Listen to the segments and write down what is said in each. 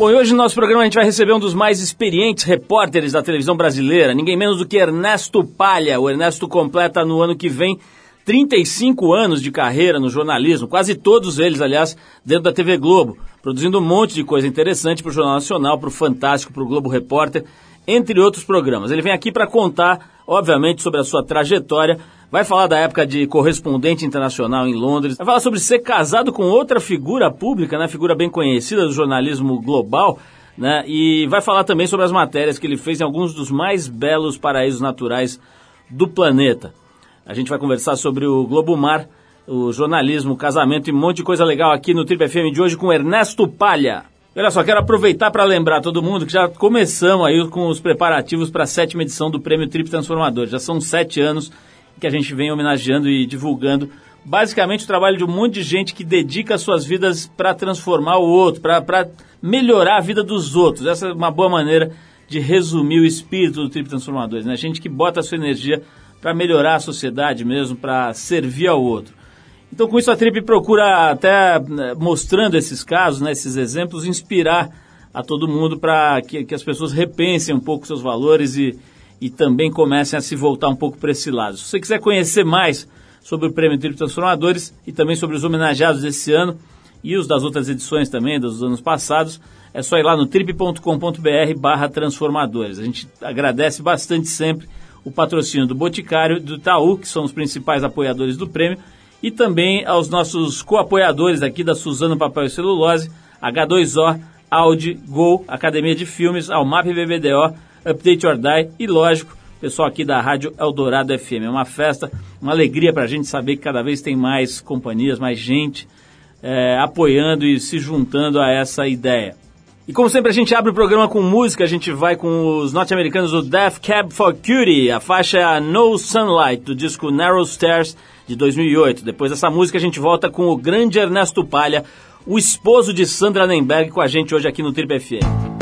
Bom, e hoje no nosso programa a gente vai receber um dos mais experientes repórteres da televisão brasileira, ninguém menos do que Ernesto Palha. O Ernesto completa no ano que vem 35 anos de carreira no jornalismo, quase todos eles, aliás, dentro da TV Globo, produzindo um monte de coisa interessante para o Jornal Nacional, para o Fantástico, para o Globo Repórter, entre outros programas. Ele vem aqui para contar, obviamente, sobre a sua trajetória, vai falar da época de correspondente internacional em Londres, vai falar sobre ser casado com outra figura pública, né, figura bem conhecida do jornalismo global, né, e vai falar também sobre as matérias que ele fez em alguns dos mais belos paraísos naturais do planeta. A gente vai conversar sobre o Globo Mar, o jornalismo, o casamento e um monte de coisa legal aqui no Triple FM de hoje com Ernesto Palha. Olha só, quero aproveitar para lembrar todo mundo que já começamos aí com os preparativos para a sétima edição do Prêmio Trip Transformador. Já são sete anos que a gente vem homenageando e divulgando basicamente o trabalho de um monte de gente que dedica suas vidas para transformar o outro, para melhorar a vida dos outros. Essa é uma boa maneira de resumir o espírito do Trip Transformadores, né? Gente que bota a sua energia para melhorar a sociedade mesmo, para servir ao outro. Então, com isso, a Trip procura, até né, mostrando esses casos, né, esses exemplos, inspirar a todo mundo para que, que as pessoas repensem um pouco seus valores e, e também comecem a se voltar um pouco para esse lado. Se você quiser conhecer mais sobre o Prêmio Trip Transformadores e também sobre os homenageados desse ano e os das outras edições também, dos anos passados, é só ir lá no trip.com.br barra transformadores. A gente agradece bastante sempre o patrocínio do Boticário e do Itaú, que são os principais apoiadores do prêmio, e também aos nossos co-apoiadores aqui da Suzano Papel e Celulose, H2O, Audi, Gol, Academia de Filmes, Almap BBDO, Update or Die e, lógico, pessoal aqui da Rádio Eldorado FM. É uma festa, uma alegria para a gente saber que cada vez tem mais companhias, mais gente é, apoiando e se juntando a essa ideia. E como sempre a gente abre o programa com música, a gente vai com os norte-americanos do Death Cab for Cutie, a faixa é No Sunlight, do disco Narrow Stairs, de 2008. Depois dessa música a gente volta com o grande Ernesto Palha, o esposo de Sandra Nemberg, com a gente hoje aqui no Triple FM.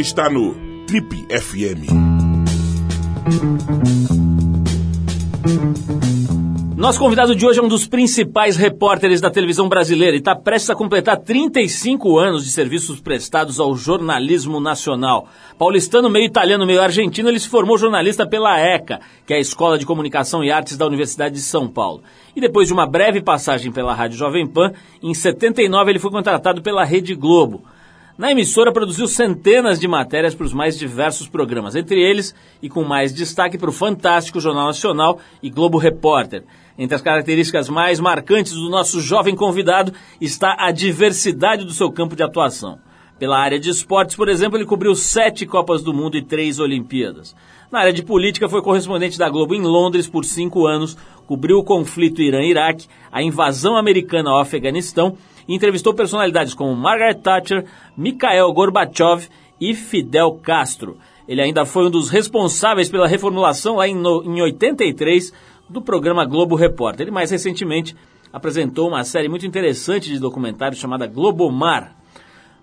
Está no Trip FM. Nosso convidado de hoje é um dos principais repórteres da televisão brasileira e está prestes a completar 35 anos de serviços prestados ao jornalismo nacional. Paulistano, meio italiano, meio argentino, ele se formou jornalista pela ECA, que é a Escola de Comunicação e Artes da Universidade de São Paulo. E depois de uma breve passagem pela Rádio Jovem Pan, em 79 ele foi contratado pela Rede Globo. Na emissora produziu centenas de matérias para os mais diversos programas, entre eles e com mais destaque para o Fantástico Jornal Nacional e Globo Repórter. Entre as características mais marcantes do nosso jovem convidado está a diversidade do seu campo de atuação. Pela área de esportes, por exemplo, ele cobriu sete Copas do Mundo e três Olimpíadas. Na área de política, foi correspondente da Globo em Londres por cinco anos, cobriu o conflito Irã-Iraque, a invasão americana ao Afeganistão e entrevistou personalidades como Margaret Thatcher, Mikhail Gorbachev e Fidel Castro. Ele ainda foi um dos responsáveis pela reformulação lá em, no, em 83 do programa Globo Repórter. Ele mais recentemente apresentou uma série muito interessante de documentários chamada Globomar.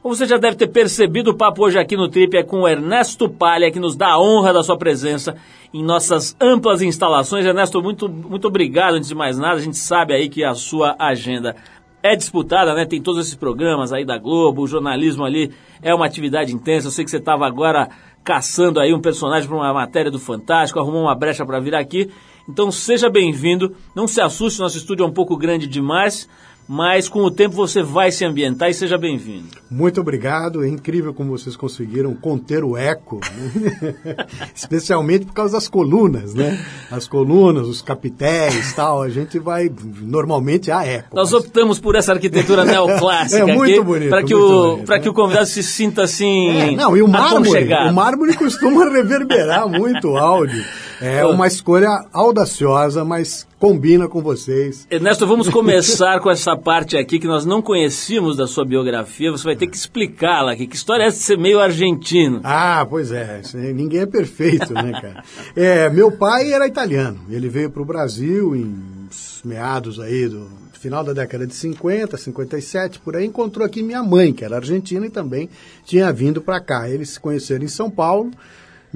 Como você já deve ter percebido, o papo hoje aqui no Trip é com o Ernesto Palha, que nos dá a honra da sua presença em nossas amplas instalações. Ernesto, muito, muito obrigado antes de mais nada. A gente sabe aí que a sua agenda é disputada, né? Tem todos esses programas aí da Globo, o jornalismo ali é uma atividade intensa. Eu sei que você estava agora caçando aí um personagem para uma matéria do Fantástico, arrumou uma brecha para vir aqui. Então seja bem-vindo. Não se assuste, nosso estúdio é um pouco grande demais, mas com o tempo você vai se ambientar e seja bem-vindo. Muito obrigado, é incrível como vocês conseguiram conter o eco, né? especialmente por causa das colunas, né? As colunas, os capitéis tal, a gente vai, normalmente há eco. Nós mas... optamos por essa arquitetura neoclássica é muito bonito, para que, o, né? que o convidado se sinta assim é, Não, e o mármore, o mármore costuma reverberar muito o áudio. É uma escolha audaciosa, mas combina com vocês. Ernesto, vamos começar com essa parte aqui que nós não conhecíamos da sua biografia. Você vai ter que explicá-la aqui. Que história é essa de ser meio argentino? Ah, pois é. Ninguém é perfeito, né, cara? É, meu pai era italiano. Ele veio para o Brasil em meados aí do final da década de 50, 57, por aí, encontrou aqui minha mãe, que era argentina e também tinha vindo para cá. Eles se conheceram em São Paulo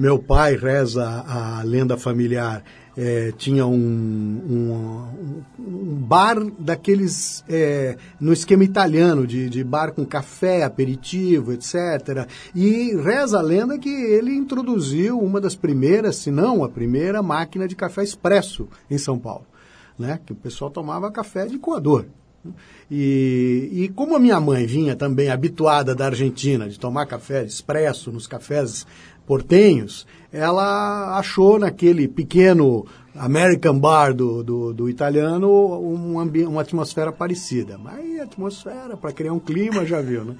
meu pai reza a lenda familiar. É, tinha um, um, um, bar daqueles é, no esquema italiano, de, de, bar com café, aperitivo, etc. E reza a lenda que ele introduziu uma das primeiras, se não a primeira, máquina de café expresso em São Paulo. Né? Que o pessoal tomava café de coador. E, e, como a minha mãe vinha também habituada da Argentina de tomar café expresso nos cafés portenhos, ela achou naquele pequeno American Bar do, do, do italiano um uma atmosfera parecida. Mas atmosfera, para criar um clima, já viu, né?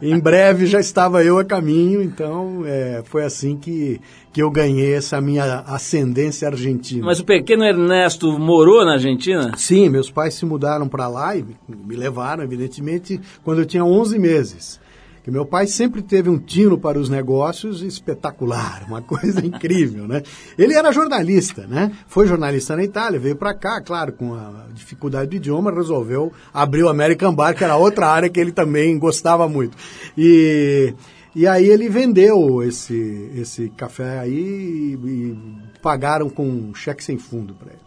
em breve já estava eu a caminho, então é, foi assim que, que eu ganhei essa minha ascendência argentina. Mas o pequeno Ernesto morou na Argentina? Sim, meus pais se mudaram para lá e me levaram, evidentemente, quando eu tinha 11 meses que meu pai sempre teve um tino para os negócios espetacular, uma coisa incrível, né? Ele era jornalista, né? Foi jornalista na Itália, veio para cá, claro, com a dificuldade do idioma, resolveu abrir o American Bar, que era outra área que ele também gostava muito. E e aí ele vendeu esse, esse café aí e, e pagaram com um cheque sem fundo para ele.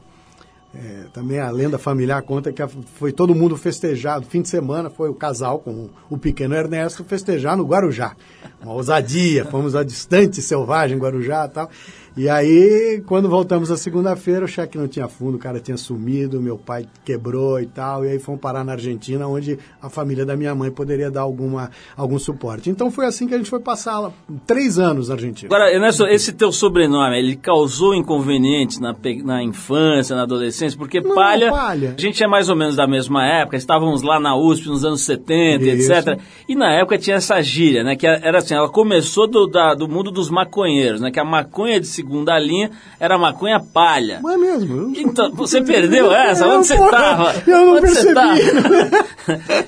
É, também a lenda familiar conta que foi todo mundo festejado. Fim de semana foi o casal com o pequeno Ernesto festejar no Guarujá. Uma ousadia, fomos a distante selvagem Guarujá e tal. E aí, quando voltamos na segunda-feira, o cheque não tinha fundo, o cara tinha sumido, meu pai quebrou e tal, e aí fomos parar na Argentina, onde a família da minha mãe poderia dar alguma, algum suporte. Então foi assim que a gente foi passar três anos na Argentina. Agora, Ernesto, esse teu sobrenome, ele causou inconvenientes na, na infância, na adolescência, porque não, palha, palha, a gente é mais ou menos da mesma época, estávamos lá na USP nos anos 70, Isso. etc. E na época tinha essa gíria, né, que era assim, ela começou do, da, do mundo dos maconheiros, né, que a maconha de segunda linha era maconha palha. Não é mesmo? Então, você perdeu essa? Onde você estava? Eu não Onde percebi.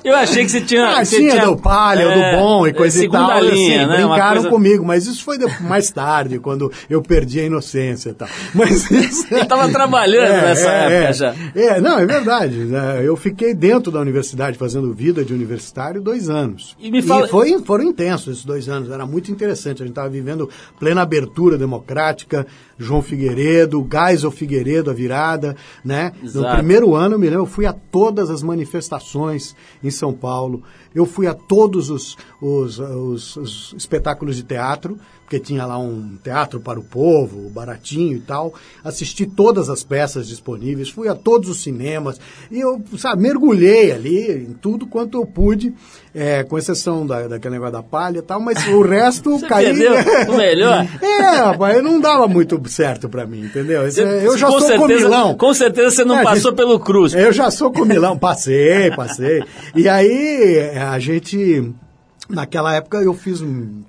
eu achei que você tinha... Ah, você tinha, do palha, é, do bom e coisa e tal. Linha, assim, né? Brincaram coisa... comigo, mas isso foi mais tarde, quando eu perdi a inocência e tal. Mas isso... Ele estava trabalhando é, nessa é, época é. já. É, não, é verdade. Né? Eu fiquei dentro da universidade fazendo vida de universitário dois anos. E me fala... E foi, foram intensos esses dois anos, era muito interessante. A gente estava vivendo plena abertura democrática, João Figueiredo, Geisel Figueiredo, a virada, né? Exato. No primeiro ano, me lembro, eu fui a todas as manifestações em São Paulo, eu fui a todos os, os, os, os espetáculos de teatro, porque tinha lá um teatro para o povo, baratinho e tal. Assisti todas as peças disponíveis, fui a todos os cinemas e eu, sabe, mergulhei ali em tudo quanto eu pude, é, com exceção da, daquele negócio da palha e tal, mas o resto Você caí. o melhor? é, rapaz, não dava muito certo para mim, entendeu? Esse- eu já com sou certeza, comilão. Com certeza você não É, passou gente- pelo cruz. Eu já sou comilão, passei, passei. E aí a gente. Naquela época eu fiz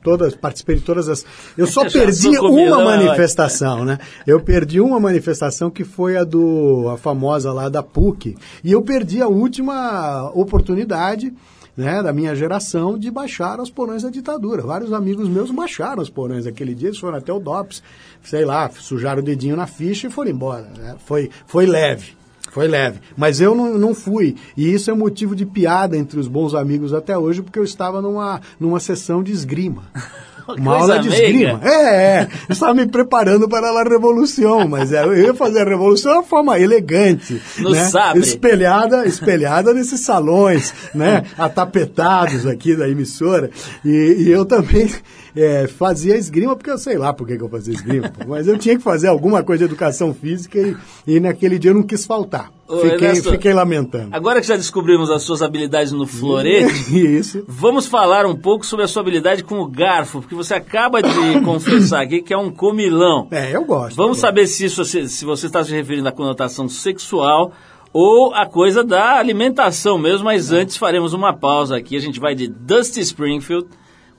todas, participei de todas as. Eu só perdi uma é manifestação, né? Eu perdi uma manifestação que foi a do a famosa lá da PUC. E eu perdi a última oportunidade. Né, da minha geração de baixar os porões da ditadura. Vários amigos meus baixaram os porões aquele dia, eles foram até o DOPS, sei lá, sujaram o dedinho na ficha e foram embora. né? Foi, foi leve. Foi leve. Mas eu não, não fui. E isso é motivo de piada entre os bons amigos até hoje, porque eu estava numa, numa sessão de esgrima. Uma aula de esgrima. É, é. Eu estava me preparando para a revolução, mas é, eu ia fazer a revolução de uma forma elegante. No né? sabre. Espelhada, espelhada nesses salões, né? Atapetados aqui da emissora. E, e eu também é, fazia esgrima, porque eu sei lá por que, eu fazia esgrima, mas eu tinha que fazer alguma coisa de educação física e, e naquele dia eu não quis faltar. Ô, Fiquei, Ernesto, fiquei lamentando. Agora que já descobrimos as suas habilidades no florete, Isso. vamos falar um pouco sobre a sua habilidade com o garfo, porque você acaba de confessar aqui que é um comilão. É, eu gosto. Vamos eu saber se, isso, se, se você está se referindo à conotação sexual ou a coisa da alimentação mesmo, mas antes faremos uma pausa aqui. A gente vai de Dusty Springfield,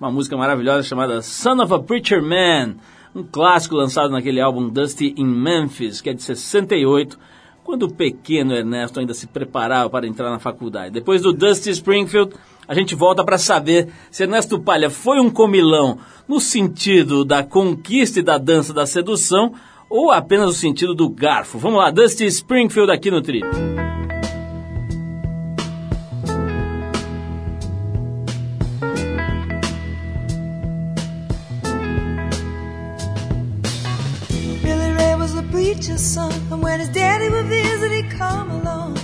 uma música maravilhosa chamada Son of a Preacher Man, um clássico lançado naquele álbum Dusty in Memphis, que é de 68, quando o pequeno Ernesto ainda se preparava para entrar na faculdade. Depois do Dusty Springfield, a gente volta para saber se Ernesto Palha foi um comilão no sentido da conquista e da dança da sedução ou apenas no sentido do garfo. Vamos lá, Dusty Springfield aqui no Trip. Preacher's son, and when his daddy would visit, he'd come along.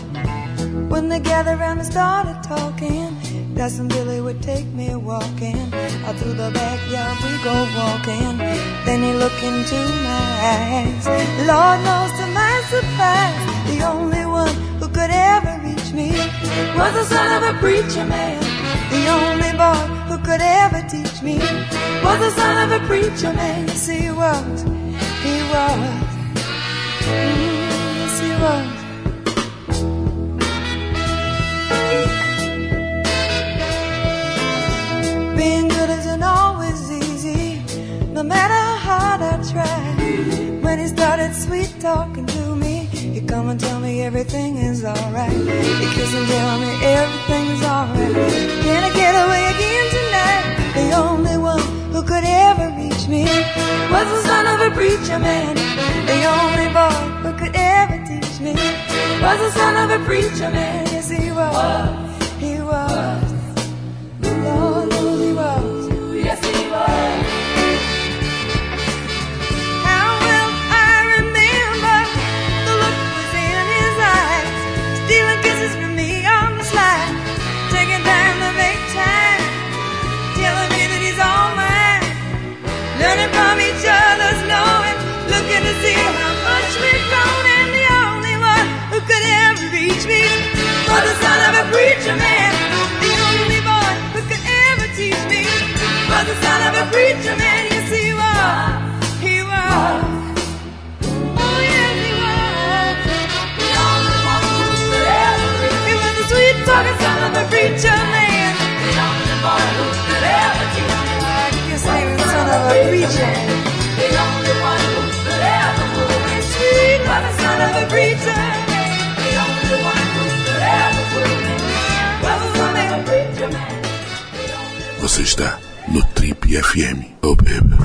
When they gathered around and started talking, Cousin Billy would take me walking. Out through the backyard we go walking. Then he looked into my eyes. Lord knows to my surprise, the only one who could ever reach me was the son of a preacher man. The only boy who could ever teach me was the son of a preacher man. Yes, he was. He was. Can I try. When he started sweet talking to me he come and tell me everything is all right because he told me everything's alright. Gonna get away again tonight? The only one who could ever reach me was the son of a preacher man. The only boy who could ever teach me was the son of a preacher man. Yes, he was. He was. The Lord he was. Yes, he was. Você está FM. Oh, baby.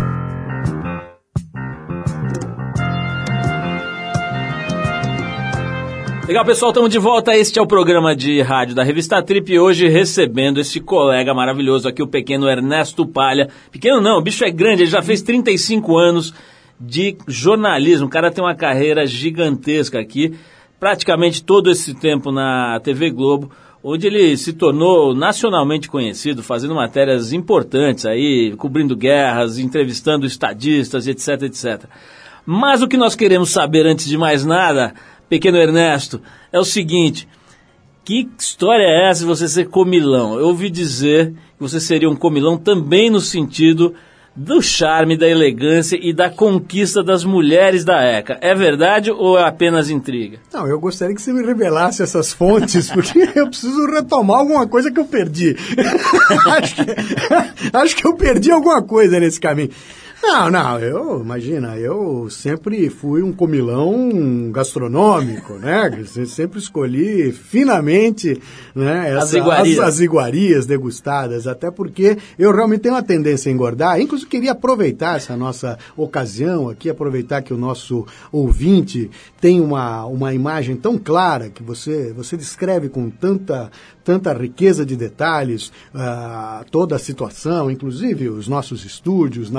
Legal, pessoal, estamos de volta. Este é o programa de rádio da revista Trip hoje recebendo esse colega maravilhoso aqui, o pequeno Ernesto Palha. Pequeno não, o bicho é grande, ele já fez 35 anos de jornalismo. O cara tem uma carreira gigantesca aqui, praticamente todo esse tempo na TV Globo, onde ele se tornou nacionalmente conhecido, fazendo matérias importantes aí, cobrindo guerras, entrevistando estadistas, etc, etc. Mas o que nós queremos saber antes de mais nada, pequeno Ernesto, é o seguinte: que história é essa de você ser comilão? Eu ouvi dizer que você seria um comilão também no sentido do charme, da elegância e da conquista das mulheres da ECA. É verdade ou é apenas intriga? Não, eu gostaria que você me revelasse essas fontes, porque eu preciso retomar alguma coisa que eu perdi. acho, que, acho que eu perdi alguma coisa nesse caminho. Não, não, eu, imagina, eu sempre fui um comilão gastronômico, né? Sempre escolhi finamente né, essa, As iguarias. as, as iguarias degustadas, até porque eu realmente tenho uma tendência a engordar. Inclusive, queria aproveitar essa nossa ocasião aqui, aproveitar que o nosso ouvinte tem uma, uma imagem tão clara, que você, você descreve com tanta, tanta riqueza de detalhes ah, toda a situação, inclusive os nossos estúdios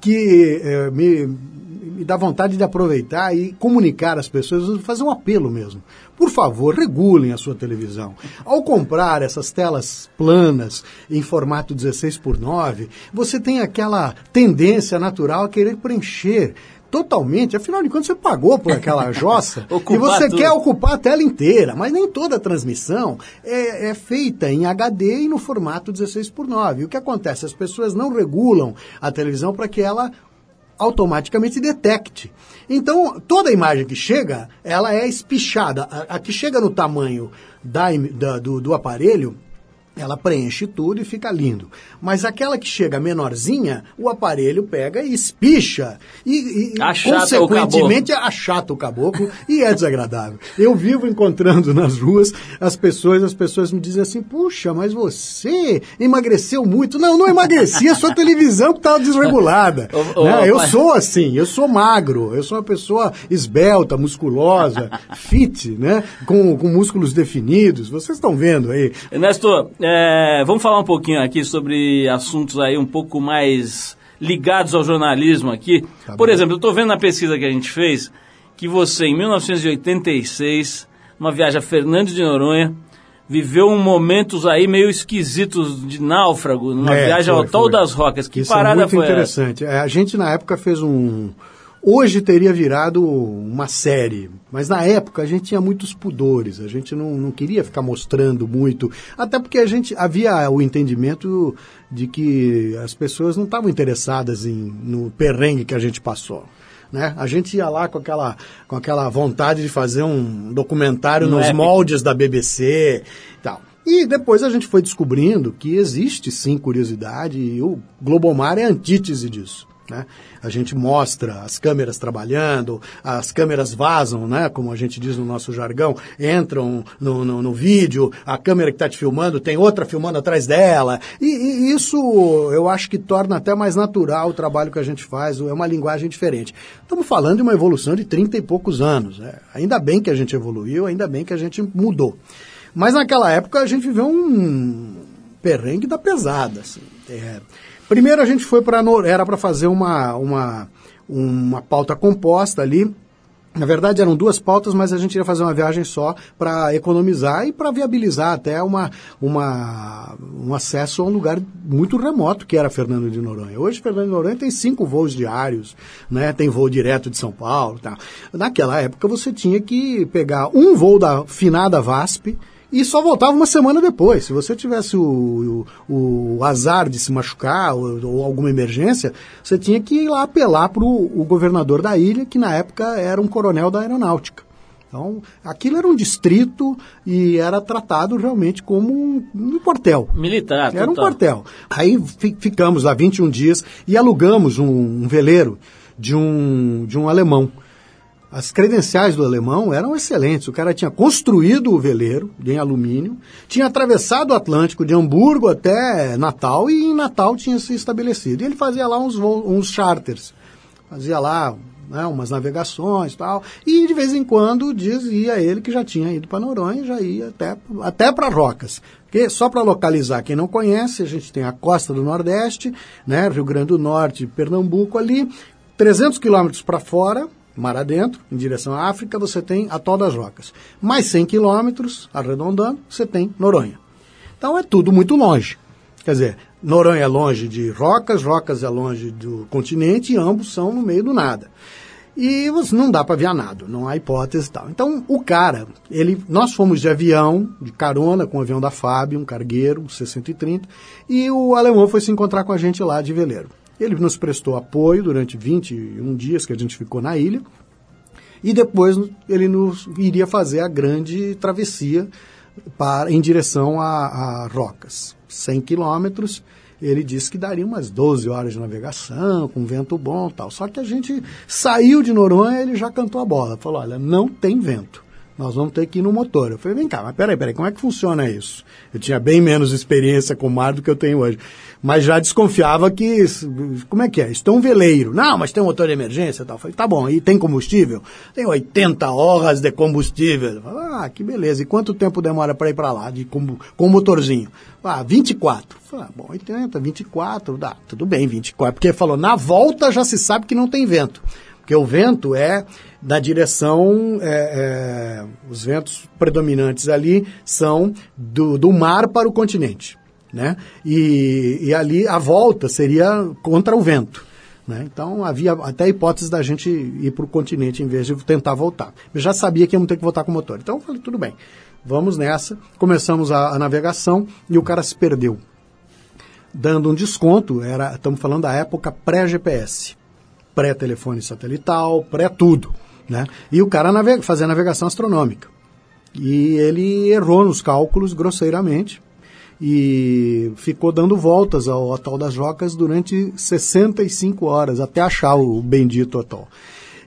que eh, me, me dá vontade de aproveitar e comunicar às pessoas, fazer um apelo mesmo. Por favor, regulem a sua televisão. Ao comprar essas telas planas em formato 16 por 9, você tem aquela tendência natural a querer preencher totalmente. Afinal de contas, você pagou por aquela jossa e você tudo. quer ocupar a tela inteira, mas nem toda a transmissão é, é feita em HD e no formato 16 por 9. O que acontece? As pessoas não regulam a televisão para que ela automaticamente detecte. Então, toda a imagem que chega, ela é espichada. A, a que chega no tamanho da da- do, do aparelho, ela preenche tudo e fica lindo. Mas aquela que chega menorzinha, o aparelho pega e espicha. E, e Achata consequentemente, achata o caboclo e é desagradável. Eu vivo encontrando nas ruas as pessoas, as pessoas me dizem assim, puxa, mas você emagreceu muito. Não, não emagreci, a sua televisão que estava desregulada. Ô, ô, Né? Eu pai. sou assim, eu sou magro, eu sou uma pessoa esbelta, musculosa, fit, né? Com, com músculos definidos. Vocês estão vendo aí. Ernesto, é, vamos falar um pouquinho aqui sobre assuntos aí um pouco mais ligados ao jornalismo aqui. Tá Por bem. exemplo, eu estou vendo na pesquisa que a gente fez que você, em 1986, numa viagem a Fernando de Noronha, viveu um momentos aí meio esquisitos de náufrago, numa É, viagem ao foi, Tal foi. das Rocas. Que Isso parada é muito foi essa? interessante. É, a gente na época fez um. Hoje teria virado uma série, mas na época a gente tinha muitos pudores, a gente não, não queria ficar mostrando muito, até porque a gente havia o entendimento de que as pessoas não estavam interessadas em, no perrengue que a gente passou. Né? A gente ia lá com aquela, com aquela vontade de fazer um documentário No nos épico. moldes da BBC e tal. E depois a gente foi descobrindo que existe sim curiosidade e o Globomar é a antítese disso. Né? A gente mostra as câmeras trabalhando, as câmeras vazam, né? como a gente diz no nosso jargão, entram no, no, no vídeo, a câmera que está te filmando tem outra filmando atrás dela. E, e isso eu acho que torna até mais natural o trabalho que a gente faz, é uma linguagem diferente. Estamos falando de uma evolução de 30 e poucos anos. né? Ainda bem que a gente evoluiu, ainda bem que a gente mudou. Mas naquela época a gente viveu um perrengue da pesada. Assim. É, primeiro a gente foi para era para fazer uma, uma, uma pauta composta ali. Na verdade eram duas pautas, mas a gente ia fazer uma viagem só para economizar e para viabilizar até uma, uma, um acesso a um lugar muito remoto que era Fernando de Noronha. Hoje Fernando de Noronha tem cinco voos diários, né? tem voo direto de São Paulo. Tá. Naquela época você tinha que pegar um voo da finada VASP, e só voltava uma semana depois. Se você tivesse o, o, o azar de se machucar ou, ou, alguma emergência, você tinha que ir lá apelar para o governador da ilha, que na época era um coronel da aeronáutica. Então, aquilo era um distrito e era tratado realmente como um, um quartel. Militar, Era um total. quartel. Aí fi- ficamos lá 21 dias e alugamos um, um veleiro de um, de um alemão. As credenciais do alemão eram excelentes. O cara tinha construído o veleiro em alumínio, tinha atravessado o Atlântico de Hamburgo até Natal e em Natal tinha se estabelecido. E ele fazia lá uns, uns charters, fazia lá né, umas navegações e tal. E de vez em quando dizia ele que já tinha ido para Noronha, já ia até, até para Rocas. Porque só para localizar quem não conhece, a gente tem a costa do Nordeste, né, Rio Grande do Norte, Pernambuco ali, 300 quilômetros para fora, mar adentro, em direção à África, você tem Atol das Rocas. Mais 100 quilômetros, arredondando, você tem Noronha. Então é tudo muito longe. Quer dizer, Noronha é longe de Rocas, Rocas é longe do continente e ambos são no meio do nada. E você não dá para ver nada, não há hipótese e tal. Então, o cara, ele, nós fomos de avião, de carona, com o avião da FAB, um cargueiro, um C-130, e o alemão foi se encontrar com a gente lá de veleiro. Ele nos prestou apoio durante 21 dias que a gente ficou na ilha, e depois ele nos iria fazer a grande travessia para, em direção a, a Rocas. 100 quilômetros, ele disse que daria umas 12 horas de navegação, com vento bom e tal. Só que a gente saiu de Noronha ele já cantou a bola. Falou, olha, não tem vento. Nós vamos ter que ir no motor. Eu falei, vem cá, mas peraí, peraí, como é que funciona isso? Eu tinha bem menos experiência com o mar do que eu tenho hoje. Mas já desconfiava que, como é que é? Isso tem um veleiro. Não, mas tem um motor de emergência e tal. Eu falei, tá bom, e tem combustível? Tem 80 horas de combustível. Eu falei, ah, que beleza. E quanto tempo demora para ir para lá de, com, com motorzinho? Ah, 24. Eu falei, ah, bom, 80, 24, dá, tudo bem, 24. Porque falou, na volta já se sabe que não tem vento. Porque o vento é da direção, é, é, os ventos predominantes ali são do, do mar para o continente. Né? E, e ali a volta seria contra o vento. Né? Então havia até a hipótese da gente ir para o continente em vez de tentar voltar. Eu já sabia que íamos ter que voltar com o motor. Então eu falei, tudo bem, vamos nessa. Começamos a, a navegação e o cara se perdeu. Dando um desconto, era, estamos falando da época pré-GPS pré-telefone satelital, pré-tudo. Né? E o cara navega, fazia navegação astronômica. E ele errou nos cálculos grosseiramente e ficou dando voltas ao atol das Rocas durante 65 horas até achar o bendito atol.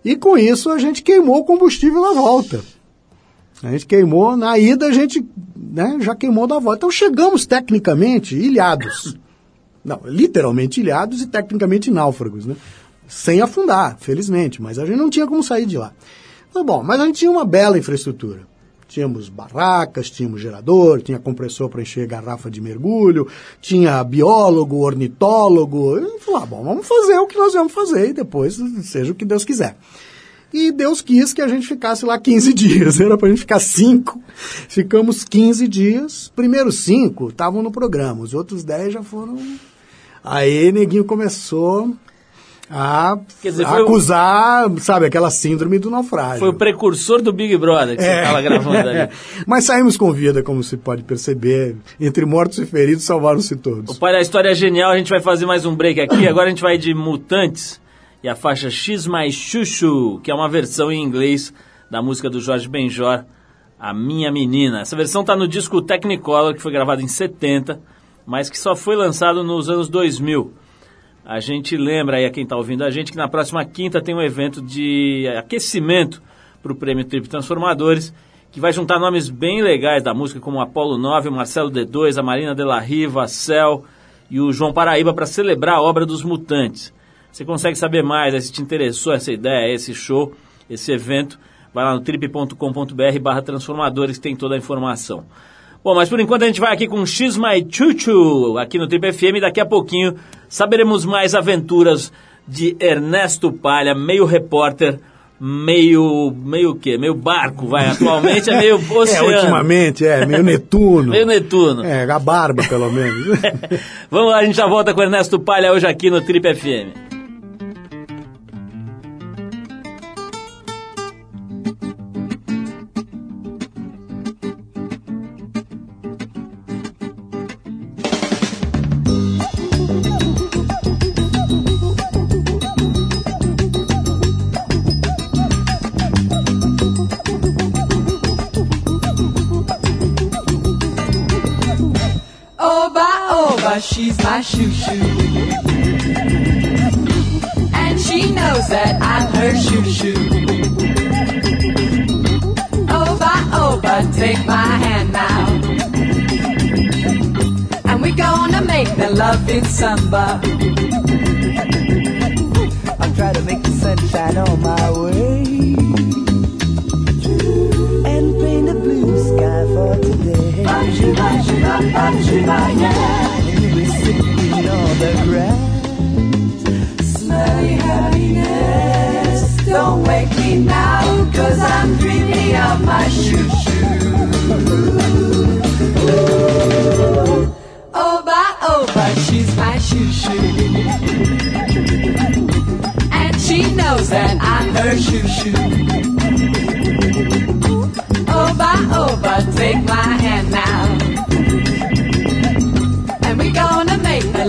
E com isso a gente queimou o combustível na volta. A gente queimou, na ida a gente né, já queimou da volta. Então chegamos tecnicamente ilhados. Não, literalmente ilhados e tecnicamente náufragos, né? Sem afundar, felizmente, mas a gente não tinha como sair de lá. Então, bom, mas a gente tinha uma bela infraestrutura. Tínhamos barracas, tínhamos gerador, tinha compressor para encher garrafa de mergulho, tinha biólogo, ornitólogo. Eu falei, ah, bom, vamos fazer o que nós vamos fazer e depois seja o que Deus quiser. E Deus quis que a gente ficasse lá 15 dias. Era para a gente ficar 5. Ficamos 15 dias. Primeiros 5 estavam no programa, os outros 10 já foram. Aí neguinho começou a, dizer, a acusar, o... sabe, aquela síndrome do naufrágio. Foi o precursor do Big Brother que é. você estava gravando ali. Mas saímos com vida, como se pode perceber. Entre mortos e feridos, salvaram-se todos. O pai da história é genial, a gente vai fazer mais um break aqui. Agora a gente vai de Mutantes e a faixa X mais Chuchu, que é uma versão em inglês da música do Jorge Benjor, A Minha Menina. Essa versão está no disco Technicolor, que foi gravado em 70, mas que só foi lançado nos anos 2000. A gente lembra aí a quem está ouvindo a gente que na próxima quinta tem um evento de aquecimento para o Prêmio Trip Transformadores, que vai juntar nomes bem legais da música, como Apolo 9, o Marcelo D2, a Marina de la Riva, a Cel e o João Paraíba, para celebrar a obra dos Mutantes. Você consegue saber mais, se te interessou essa ideia, esse show, esse evento, vai lá no trip.com.br barra transformadores, tem toda a informação. Bom, mas por enquanto a gente vai aqui com X My Chuchu, aqui no Trip FM. Daqui a pouquinho saberemos mais aventuras de Ernesto Palha, meio repórter, meio. meio o quê? Meio barco, vai. Atualmente é meio oceano. É, ultimamente, é, meio Netuno. meio Netuno. É, a barba, pelo menos. Vamos lá, a gente já volta com Ernesto Palha hoje aqui no Trip FM. She's my shoo shoo. And she knows that I'm her shoo shoo. Oba, Oba, take my hand now. And we're gonna make the love in samba. I'll try to make the sunshine on my way. And paint a blue sky for today. Shiba, shiba, shiba, yeah sitting on the grass. Smelly happiness, don't wake me now, cause I'm dreaming of my shoo shoo. oh, by she's my shoo shoo. And she knows that I'm her shoo shoo.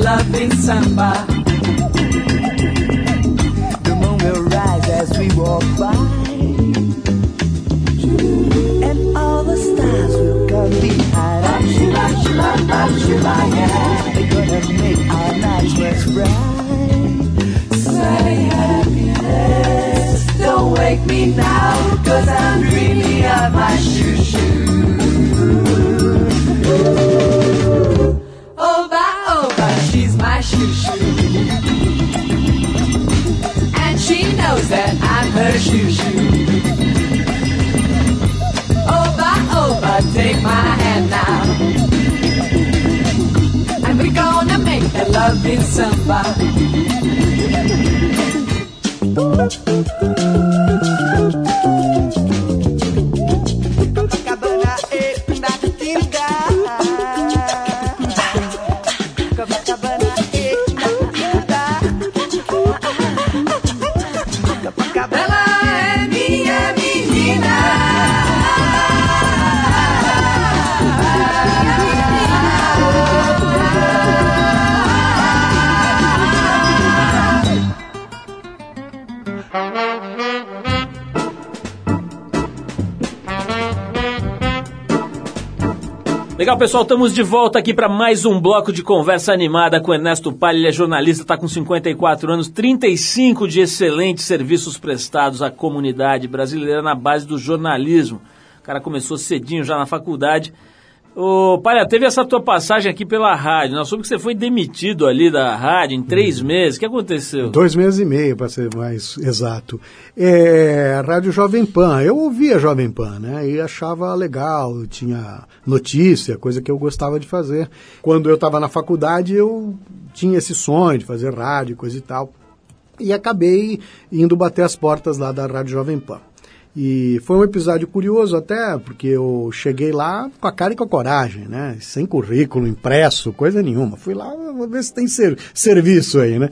Loving samba. The moon will rise as we walk by. And all the stars will come behind us. We're gonna make our nights much bright. Say happiness. Don't wake me now, cause I'm my hand now. And we're gonna make a loving samba. Legal, pessoal, estamos de volta aqui para mais um bloco de conversa animada com Ernesto Palha. Ele é jornalista, está com 54 anos, 35 de excelentes serviços prestados à comunidade brasileira na base do jornalismo. O cara começou cedinho já na faculdade. Ô, Palha, teve essa tua passagem aqui pela rádio. Nós soube que você foi demitido ali da rádio em três meses. O que aconteceu? Dois meses e meio, para ser mais exato. É, Rádio Jovem Pan. Eu ouvia Jovem Pan, né? E achava legal, tinha notícia, coisa que eu gostava de fazer. Quando eu estava na faculdade, eu tinha esse sonho de fazer rádio, coisa e tal. E acabei indo bater as portas lá da Rádio Jovem Pan. E foi um episódio curioso até, porque eu cheguei lá com a cara e com a coragem, né? Sem currículo impresso, coisa nenhuma. Fui lá, vou ver se tem ser, serviço aí, né?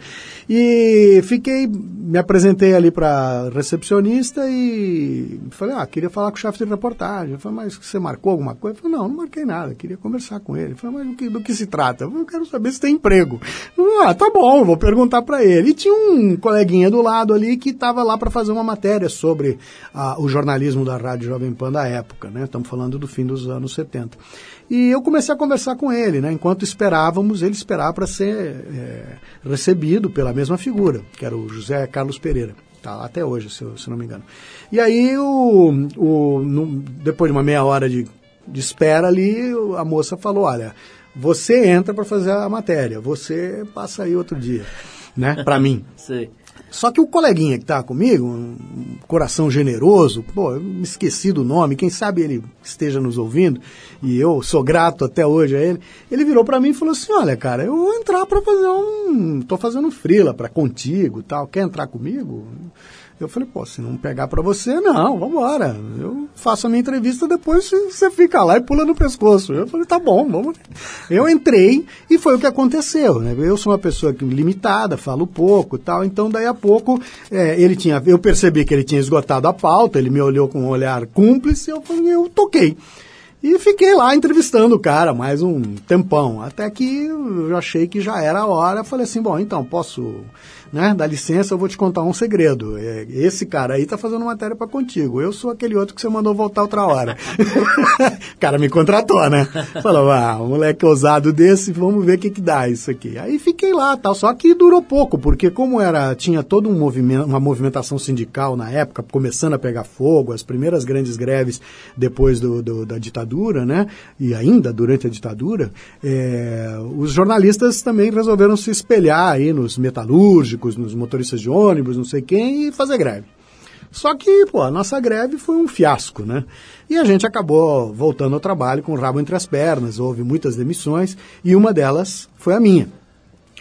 E fiquei, me apresentei ali para recepcionista e falei, ah, queria falar com o chefe de reportagem. Eu falei, mas você marcou alguma coisa? Falei, não, não marquei nada, queria conversar com ele. Eu falei, mas do que, do que se trata? Eu eu quero saber se tem emprego. Falei, ah, tá bom, vou perguntar para ele. E tinha um coleguinha do lado ali que estava lá para fazer uma matéria sobre a, o jornalismo da Rádio Jovem Pan da época, né? Estamos falando do fim dos anos 70. E eu comecei a conversar com ele, né? Enquanto esperávamos, ele esperava para ser é, recebido pela mesma figura, que era o José Carlos Pereira. Tá lá até hoje, se, eu, se não me engano. E aí, o, o, no- depois de uma meia hora de, de espera ali, a moça falou, olha, você entra para fazer a matéria, você passa aí outro dia, né? Para mim. Sei. Só que o coleguinha que estava comigo, um coração generoso, pô, eu me esqueci do nome, quem sabe ele esteja nos ouvindo, e eu sou grato até hoje a ele. Ele virou para mim e falou assim: Olha, cara, eu vou entrar para fazer um. tô fazendo freela para contigo tal, quer entrar comigo? Eu falei, pô, se não pegar para você, não, vambora. Eu faço a minha entrevista, depois você- fica lá e pula no pescoço. Eu falei, tá bom, vamos. Eu entrei e foi o que aconteceu. Né? Eu sou uma pessoa limitada, falo pouco tal, então daí a pouco é, ele tinha, eu percebi que ele tinha esgotado a pauta, ele me olhou com um olhar cúmplice, eu falei, eu toquei. E fiquei lá entrevistando o cara mais um tempão, até que eu achei que já era a hora. Falei assim, bom, então posso, né, dar licença, eu vou te contar um segredo. É, Esse cara aí tá fazendo matéria para contigo. Eu sou aquele outro que você mandou voltar outra hora. o cara me contratou, né? Falou, ah, um moleque ousado desse, vamos ver o que que dá isso aqui. Aí fiquei lá, tal. Só que durou pouco, porque como era, tinha todo um movimento, uma movimentação sindical na época, começando a pegar fogo, as primeiras grandes greves depois do, do- da ditadura, né? E ainda durante a ditadura, é, os jornalistas também resolveram se espelhar aí nos metalúrgicos, nos motoristas de ônibus, não sei quem, e fazer greve. Só que, pô, a nossa greve foi um fiasco, né? E a gente acabou voltando ao trabalho com o rabo entre as pernas, houve muitas demissões, e uma delas foi a minha.